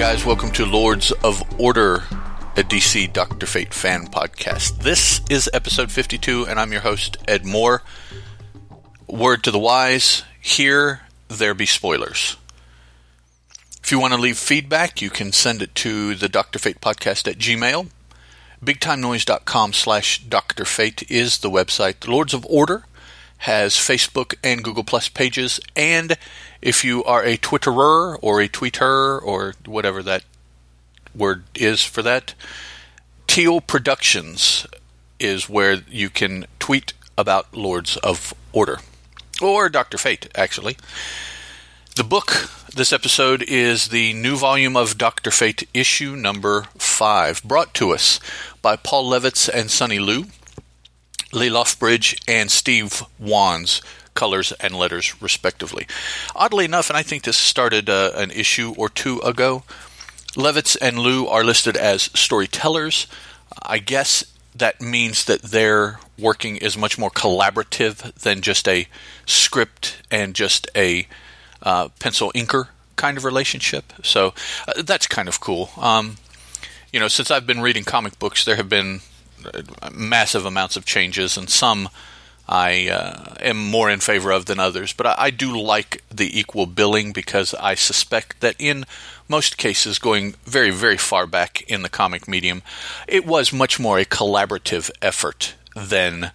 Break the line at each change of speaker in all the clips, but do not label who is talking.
guys. Welcome to Lords of Order, a DC Doctor Fate fan podcast. This is episode 52, and I'm your host, Ed Moore. Word to the wise here, there be spoilers. If you want to leave feedback, you can send it to the Dr. Fate podcast at Gmail. BigTimeNoise.com slash Dr. Fate is the website. The Lords of Order has Facebook and Google Plus pages, and if you are a Twitterer or a tweeter or whatever that word is for that, Teal Productions is where you can tweet about Lords of Order or Dr. Fate, actually. The book this episode is the new volume of Dr. Fate, issue number five, brought to us by Paul Levitz and Sonny Liew, Lee Loughridge, and Steve Wands colors and letters, respectively. Oddly enough, and I think this started uh, an issue or two ago, Levitz and Liew are listed as storytellers. I guess that means that their working is much more collaborative than just a script and just a uh, pencil inker kind of relationship. So uh, that's kind of cool. Um, you know, since I've been reading comic books, there have been massive amounts of changes, and some I uh, am more in favor of than others. But I, I, do like the equal billing because I suspect that in most cases, going very, very far back in the comic medium, it was much more a collaborative effort than,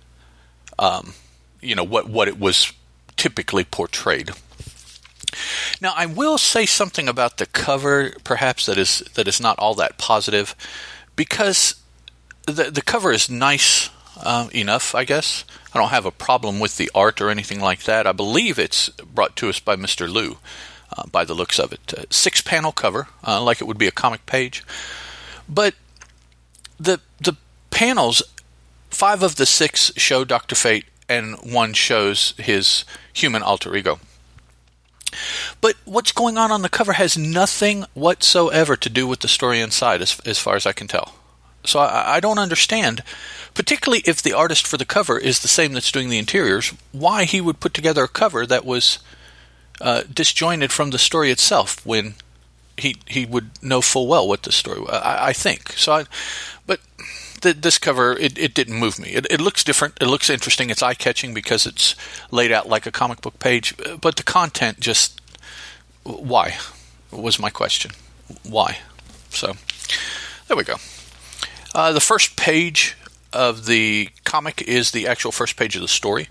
um, you know, what what it was typically portrayed. Now, I will say something about the cover, perhaps that is that is not all that positive, because the the cover is nice uh, enough, I guess. I don't have a problem with the art or anything like that. I believe it's brought to us by Mr. Liew, uh, by the looks of it. Uh, six panel cover, uh, like it would be a comic page. But the the panels, five of the six show Doctor Fate, and one shows his human alter ego. But what's going on on the cover has nothing whatsoever to do with the story inside, as, as far as I can tell. So I, I don't understand particularly if the artist for the cover is the same that's doing the interiors, why he would put together a cover that was uh, disjointed from the story itself when he he would know full well what the story was. I, I think so. I, but this cover it, it didn't move me. It, it looks different. It looks interesting. It's eye catching because it's laid out like a comic book page. But the content just why was my question. Why? So there we go. Uh, the first page of the comic is the actual first page of the story.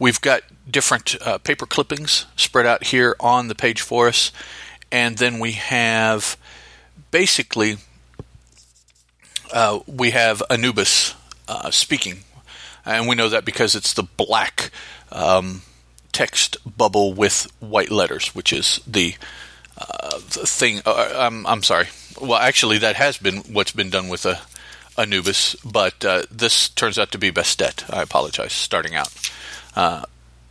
We've got different uh, paper clippings spread out here on the page for us, and then we have basically uh, we have Anubis uh, speaking, and we know that because it's the black um, text bubble with white letters, which is the, uh, thing. Uh, I'm, I'm sorry. Well, actually, that has been what's been done with a Anubis, but uh, this turns out to be Bastet. I apologize, starting out. Uh,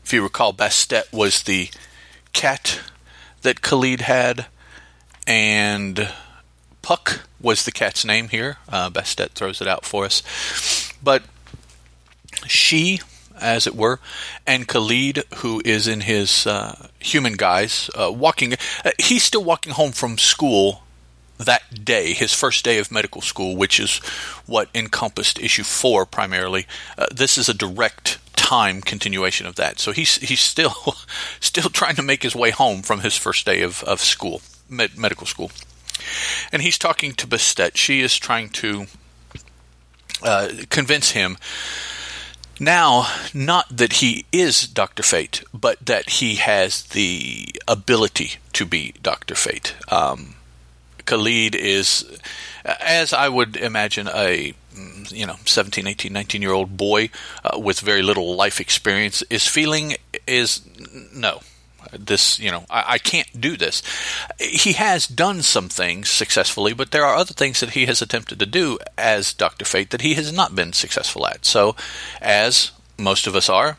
if you recall, Bastet was the cat that Khalid had, and Puck was the cat's name here. Uh, Bastet throws it out for us. But she, as it were, and Khalid, who is in his uh, human guise, uh, walking, uh, he's still walking home from school that day, his first day of medical school, which is what encompassed issue four primarily. Uh, this is a direct time continuation of that. So he's he's still still trying to make his way home from his first day of of school, med- medical school, and he's talking to Bastet. She is trying to uh, convince him. Now, not that he is Dr. Fate, but that he has the ability to be Dr. Fate. Um, Khalid is, as I would imagine, a you know 17 18 19 year old boy uh, with very little life experience is feeling is no this you know I, I, can't do this he has done some things successfully but there are other things that he has attempted to do as dr fate that he has not been successful at so as most of us are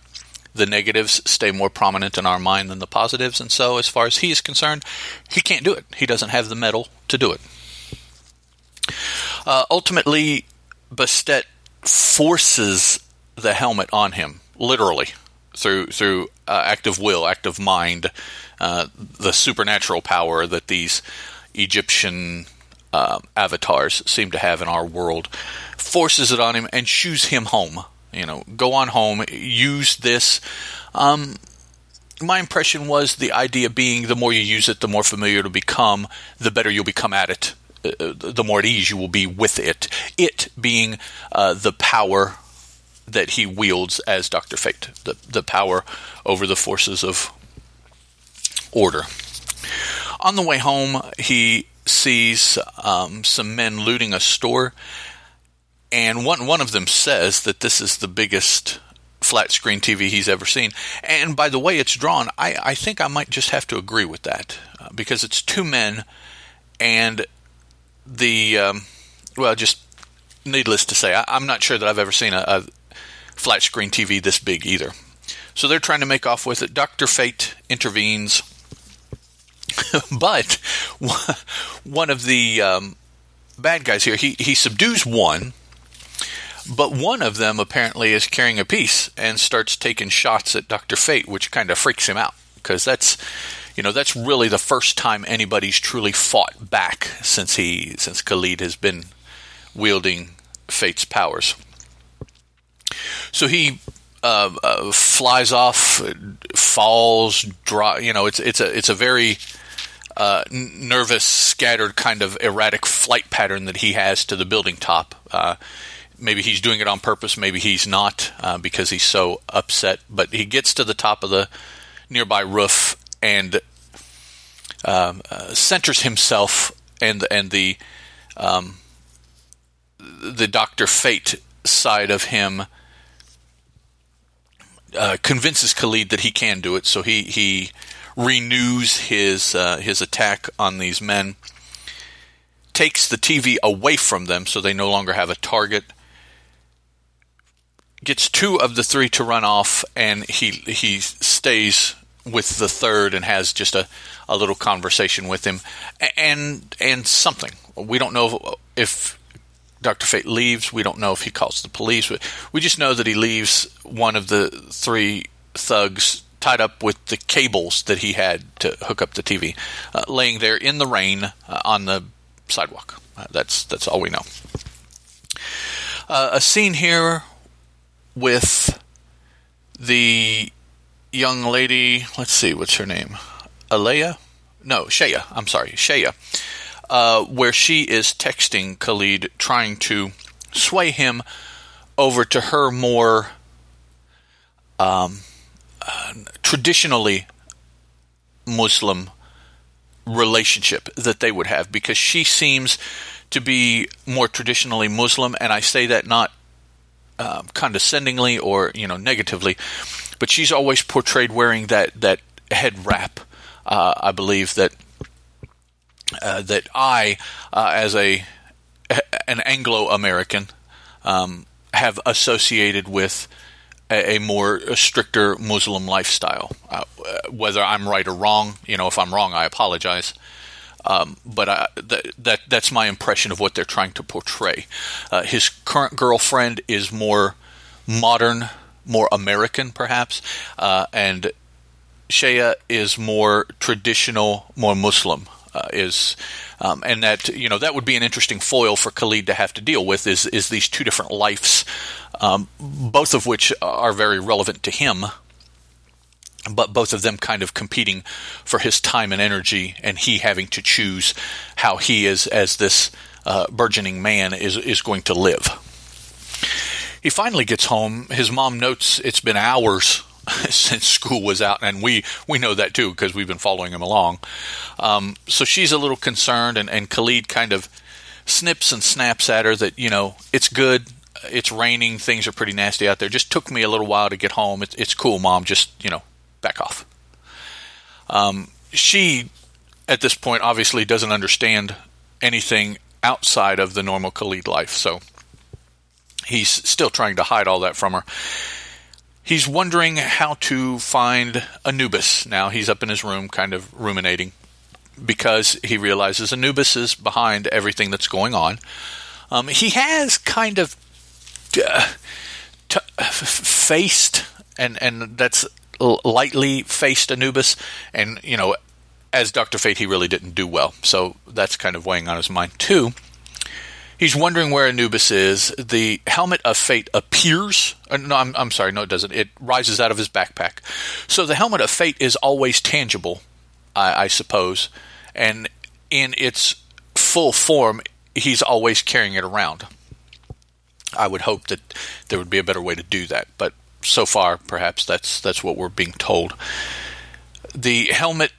the negatives stay more prominent in our mind than the positives. And so, as far as he is concerned, he can't do it. He doesn't have the mettle to do it. Uh, ultimately, Bastet forces the helmet on him, literally, through through uh, active will, active mind, uh, the supernatural power that these Egyptian uh, avatars seem to have in our world, forces it on him and shoos him home. You know, go on home, use this. Um, my impression was the idea being the more you use it, the more familiar it'll become, the better you'll become at it, uh, uh the more at ease you will be with it. It being uh, the power that he wields as Dr. Fate, the, the power over the forces of order. On the way home, he sees um, some men looting a store, and one one of them says that this is the biggest flat screen TV he's ever seen. And by the way it's drawn, I, I think I might just have to agree with that uh, because it's two men, and the um, well, just needless to say, I, am not sure that I've ever seen a, a flat screen TV this big either. So they're trying to make off with it. Doctor Fate intervenes but one of the um, bad guys here, he, he subdues one, but one of them apparently is carrying a piece and starts taking shots at Dr. Fate, which kind of freaks him out because that's you know that's really the first time anybody's truly fought back since he since Khalid has been wielding Fate's powers. So he uh, uh, flies off, falls, draw. You know, it's it's a it's a very uh, nervous, scattered, kind of erratic flight pattern that he has to the building top. Maybe he's doing it on purpose, maybe he's not uh, because he's so upset. But he gets to the top of the nearby roof and um, uh, centers himself and and the um, the Doctor Fate side of him. Uh, convinces Khalid that he can do it, so he he renews his uh, his attack on these men, takes the TV away from them so they no longer have a target. Gets two of the three to run off, and he he stays with the third and has just a, a little conversation with him, and and something we don't know if Doctor Fate leaves. We don't know if he calls the police. We just know that he leaves one of the three thugs tied up with the cables that he had to hook up the TV, uh, laying there in the rain uh, on the sidewalk. Uh, that's that's all we know. Uh, a scene here with the young lady. Let's see, what's her name? Alea? No, Shaya. I'm sorry, Shaya. Uh, where she is texting Khalid, trying to sway him over to her more um, traditionally Muslim relationship that they would have because she seems to be more traditionally Muslim, and I say that not uh, condescendingly or you know negatively, but she's always portrayed wearing that that head wrap. Uh, I believe that uh, that I, uh, as a an Anglo American, um, have associated with a, a more a stricter Muslim lifestyle. Uh, whether I'm right or wrong, you know, if I'm wrong, I apologize. Um, but I, th- that that's my impression of what they're trying to portray. Uh, his current girlfriend is more modern, more American, perhaps, uh, and Shaya is more traditional, more Muslim. Uh, is um, and that you know that would be an interesting foil for Khalid to have to deal with is is these two different lives um, both of which are very relevant to him, but both of them kind of competing for his time and energy, and he having to choose how he is, as this uh, burgeoning man, is is going to live. He finally gets home. His mom notes it's been hours since school was out, and we we know that too because we've been following him along. Um, so she's a little concerned, and, and Khalid kind of snips and snaps at her that you know it's good it's raining. Things are pretty nasty out there. Just took me a little while to get home. It's, it's cool, mom. Just you know, back off. Um, she, at this point, obviously doesn't understand anything outside of the normal Khalid life. So he's still trying to hide all that from her. He's wondering how to find Anubis. Now he's up in his room, kind of ruminating, because he realizes Anubis is behind everything that's going on. Um, he has kind of uh, t- faced and and that's lightly faced Anubis, and you know as Dr. Fate, he really didn't do well. So that's kind of weighing on his mind, too. He's wondering where Anubis is. The helmet of fate appears. Uh, no, I'm, I'm sorry, no, it doesn't. It rises out of his backpack. So the helmet of fate is always tangible, I, I suppose. And in its full form, he's always carrying it around. I would hope that there would be a better way to do that, but so far, perhaps that's that's what we're being told. The helmet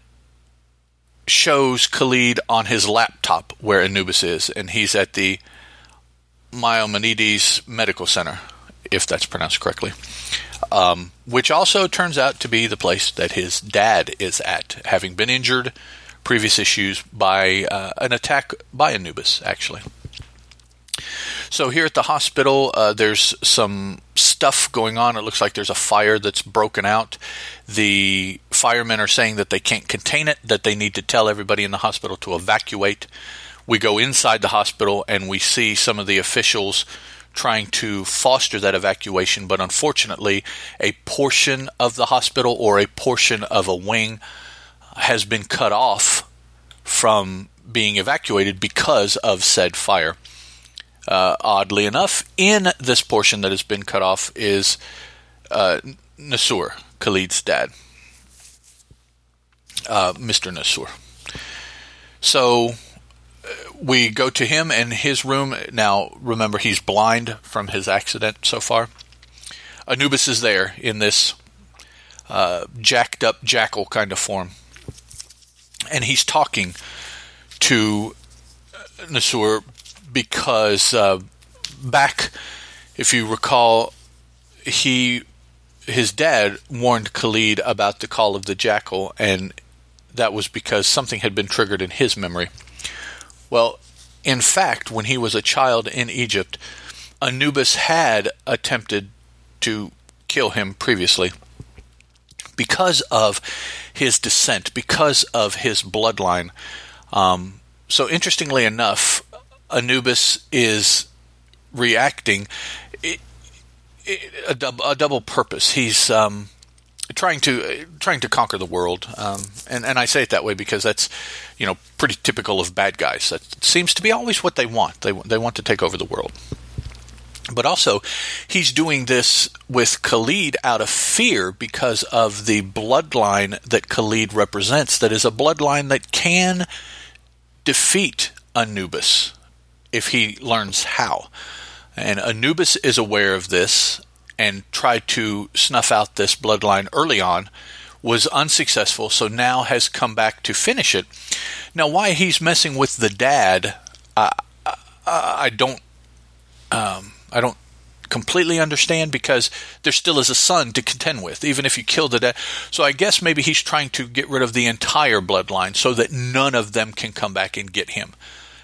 shows Khalid on his laptop where Anubis is, and he's at the Maimonides Medical Center, if that's pronounced correctly. Um, which also turns out to be the place that his dad is at, having been injured previous issues by uh, an attack by Anubis, actually. So here at the hospital, uh, there's some stuff going on. It looks like there's a fire that's broken out. The firemen are saying that they can't contain it, that they need to tell everybody in the hospital to evacuate. We go inside the hospital and we see some of the officials trying to foster that evacuation, but unfortunately, a portion of the hospital or a portion of a wing has been cut off from being evacuated because of said fire. Uh, oddly enough, in this portion that has been cut off is uh, Nassour, Khalid's dad, uh, Mr. Nassour. So uh, we go to him and his room. Now, remember, he's blind from his accident so far. Anubis is there in this uh, jacked up jackal kind of form. And he's talking to Nassour because uh, back, if you recall, he his dad warned Khalid about the call of the jackal, and that was because something had been triggered in his memory. Well, in fact, when he was a child in Egypt, Anubis had attempted to kill him previously because of his descent, because of his bloodline. Um, so, interestingly enough, Anubis is reacting a, dub, a, double purpose. He's um, trying to trying to conquer the world, um, and and I say it that way because that's you know pretty typical of bad guys. That seems to be always what they want. They they want to take over the world. But also, he's doing this with Khalid out of fear because of the bloodline that Khalid represents. That is a bloodline that can defeat Anubis if he learns how. And Anubis is aware of this and tried to snuff out this bloodline early on, was unsuccessful, so now has come back to finish it. Now, why he's messing with the dad, I, I, I don't, um, I don't completely understand because there still is a son to contend with, even if you kill the dad. So I guess maybe he's trying to get rid of the entire bloodline so that none of them can come back and get him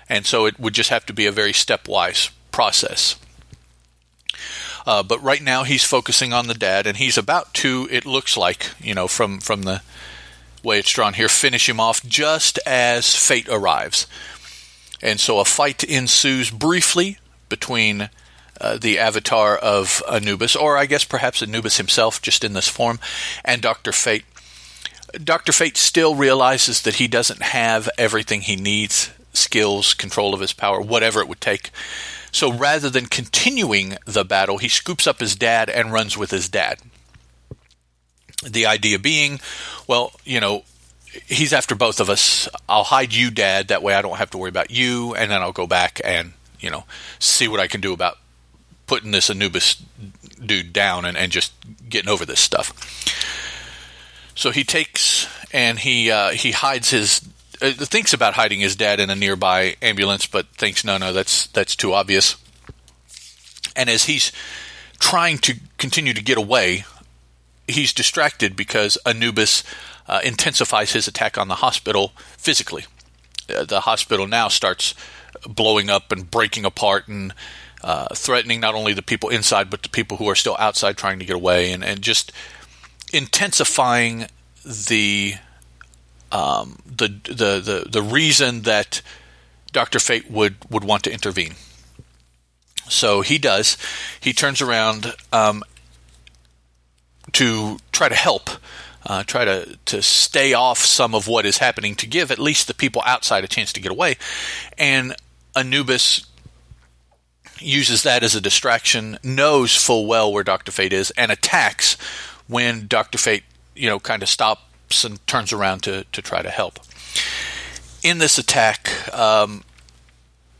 and so it would just have to be a very stepwise process. Uh, but right now he's focusing on the dad, and he's about to. It looks like you know from from the way it's drawn here, finish him off just as fate arrives, and so a fight ensues briefly between. Uh, the avatar of Anubis, or I guess perhaps Anubis himself, just in this form, and Dr. Fate. Dr. Fate still realizes that he doesn't have everything he needs skills, control of his power, whatever it would take. So rather than continuing the battle, he scoops up his dad and runs with his dad. The idea being, well, you know, he's after both of us. I'll hide you, dad. That way I don't have to worry about you. And then I'll go back and, you know, see what I can do about putting this Anubis dude down and, and just getting over this stuff. So he takes and he uh, he hides his uh, thinks about hiding his dad in a nearby ambulance, but thinks no, no, that's that's too obvious. And as he's trying to continue to get away, he's distracted because Anubis uh, intensifies his attack on the hospital physically. Uh, the hospital now starts blowing up and breaking apart and uh, threatening not only the people inside but the people who are still outside trying to get away and, and just intensifying the um, the, the, the, the reason that Dr. Fate would, would want to intervene. So he does. He turns around um, to try to help uh, try to, to stay off some of what is happening to give at least the people outside a chance to get away. And Anubis uses that as a distraction, knows full well where Dr. Fate is, and attacks when Dr. Fate, you know, kind of and turns around to, to try to help. In this attack, um,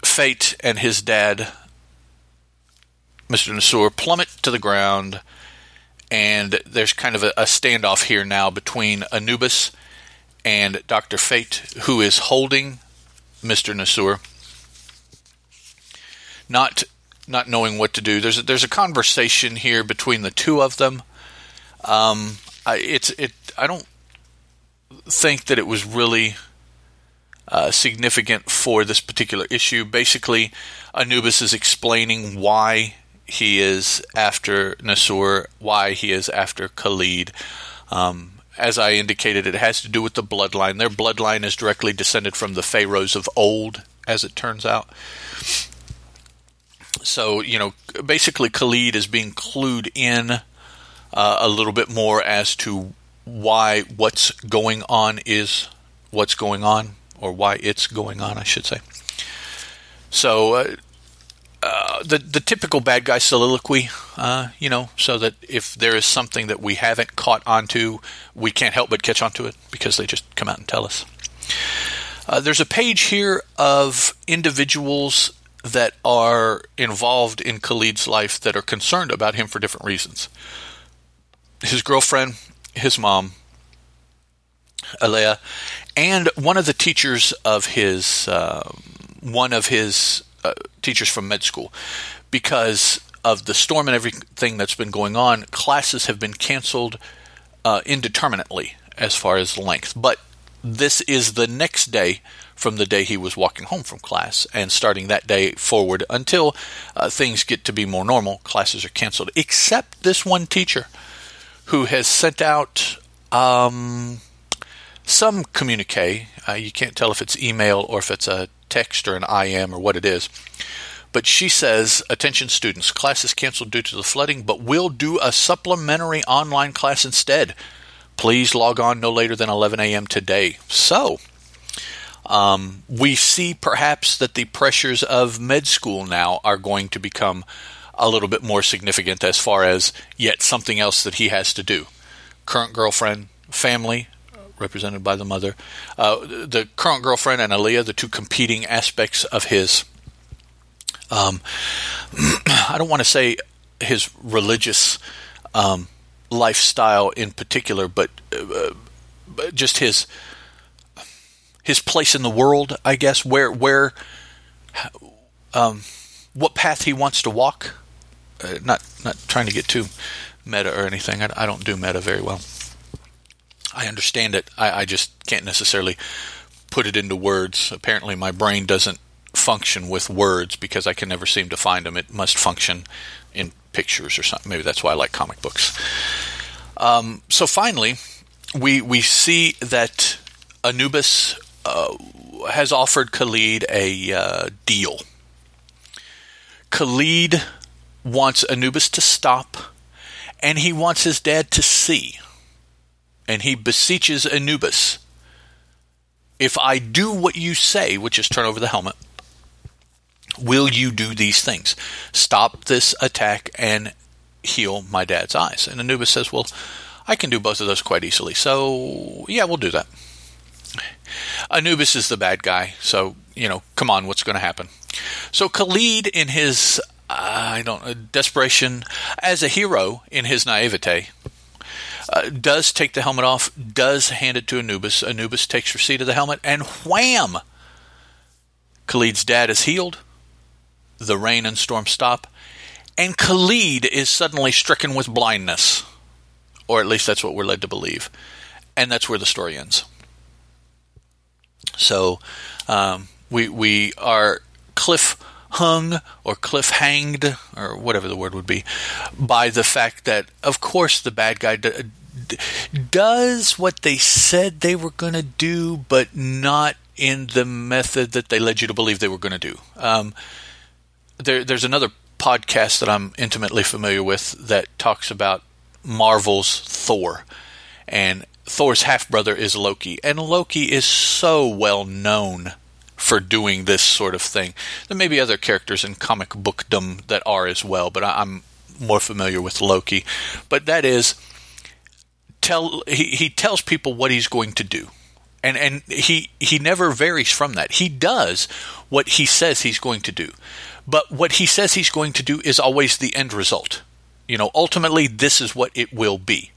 Fate and his dad, Mr. Nassour, plummet to the ground, and there's kind of a, a standoff here now between Anubis and Dr. Fate, who is holding Mr. Nassour not not knowing what to do. There's a, there's a conversation here between the two of them. Um, I, it's it. I don't think that it was really uh, significant for this particular issue. Basically, Anubis is explaining why he is after Nassour, why he is after Khalid. Um, as I indicated, it has to do with the bloodline. Their bloodline is directly descended from the pharaohs of old, as it turns out. So, you know, basically Khalid is being clued in uh, a little bit more as to why what's going on is what's going on, or why it's going on, I should say. So, uh, uh, the the typical bad guy soliloquy, uh, you know, so that if there is something that we haven't caught onto, we can't help but catch onto it because they just come out and tell us. Uh, there's a page here of individuals that are involved in Khalid's life that are concerned about him for different reasons. His girlfriend, his mom, Alea, and one of the teachers of his, uh, one of his uh, teachers from med school, because of the storm and everything that's been going on, classes have been canceled uh, indeterminately as far as length. But this is the next day from the day he was walking home from class. And starting that day forward until uh, things get to be more normal, classes are canceled, except this one teacher who has sent out um, some communique. Uh, you can't tell if it's email or if it's a text or an IM or what it is. But she says, attention students, class is canceled due to the flooding, but we'll do a supplementary online class instead. Please log on no later than 11 a.m. today. So, um, we see perhaps that the pressures of med school now are going to become a little bit more significant as far as yet something else that he has to do. Current girlfriend, family, represented by the mother, uh, the current girlfriend and Aliyah, the two competing aspects of his. Um, I don't want to say his religious um, lifestyle in particular, but uh, just his his place in the world, I guess, where where um, what path he wants to walk. Uh, not not trying to get too meta or anything. I, I, don't do meta very well. I understand it. I, I just can't necessarily put it into words. Apparently, my brain doesn't function with words because I can never seem to find them. It must function in pictures or something. Maybe that's why I like comic books. Um, so finally, we we see that Anubis uh, has offered Khalid a uh, deal. Khalid wants Anubis to stop, and he wants his dad to see. And he beseeches Anubis If I do what you say, which is turn over the helmet, will you do these things? Stop this attack and heal my dad's eyes. And Anubis says, Well, I can do both of those quite easily. So, yeah, we'll do that. Anubis is the bad guy, so you know, come on, what's going to happen? So Khalid, in his I don't uh, desperation as a hero in his naivete, uh, does take the helmet off, does hand it to Anubis. Anubis takes receipt of the helmet, and wham! Khalid's dad is healed. The rain and storm stop, and Khalid is suddenly stricken with blindness, or at least that's what we're led to believe, and that's where the story ends. So um, we we are cliff hung or cliff hanged or whatever the word would be by the fact that of course the bad guy d- d- does what they said they were going to do, but not in the method that they led you to believe they were going to do. Um, there, there's another podcast that I'm intimately familiar with that talks about Marvel's Thor and Thor's half brother is Loki, and Loki is so well known for doing this sort of thing. There may be other characters in comic bookdom that are as well, but I'm more familiar with Loki. But that is tell he, he tells people what he's going to do. And and he he never varies from that. He does what he says he's going to do. But what he says he's going to do is always the end result. You know, ultimately this is what it will be.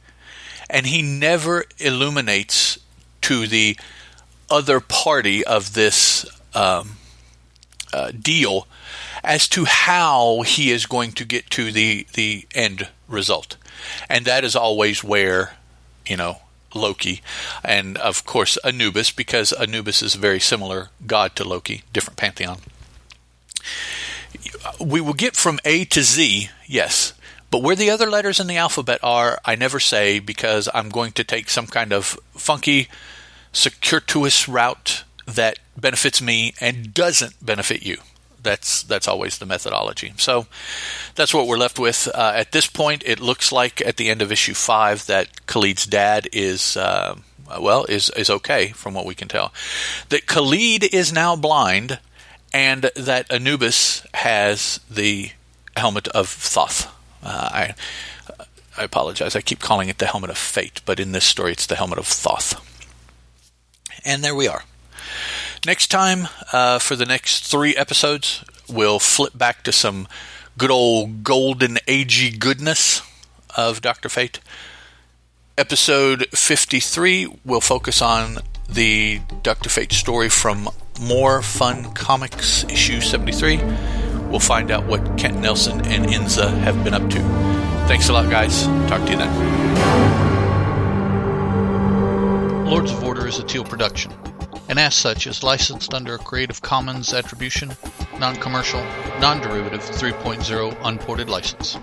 And he never illuminates to the other party of this um, uh, deal as to how he is going to get to the the end result, and that is always where you know Loki, and of course Anubis, because Anubis is a very similar god to Loki, different pantheon. We will get from A to Z, yes, but where the other letters in the alphabet are, I never say because I'm going to take some kind of funky, circuitous route that benefits me and doesn't benefit you. That's that's always the methodology. So that's what we're left with uh, at this point. It looks like at the end of issue five that Khalid's dad is uh, well is is okay from what we can tell. That Khalid is now blind, and that Anubis has the helmet of Thoth. Uh, I I apologize. I keep calling it the helmet of fate, but in this story, it's the helmet of Thoth. And there we are. Next time, uh, for the next three episodes, we'll flip back to some good old golden agey goodness of Dr. Fate. Episode 53 will focus on the Dr. Fate story from More Fun Comics, issue 73. We'll find out what Kent Nelson and Inza have been up to. Thanks a lot, guys. Talk to you then. Lords of Order is a Teal production and as such is licensed under a Creative Commons Attribution, Non Commercial, Non Derivative 3.0 Unported License.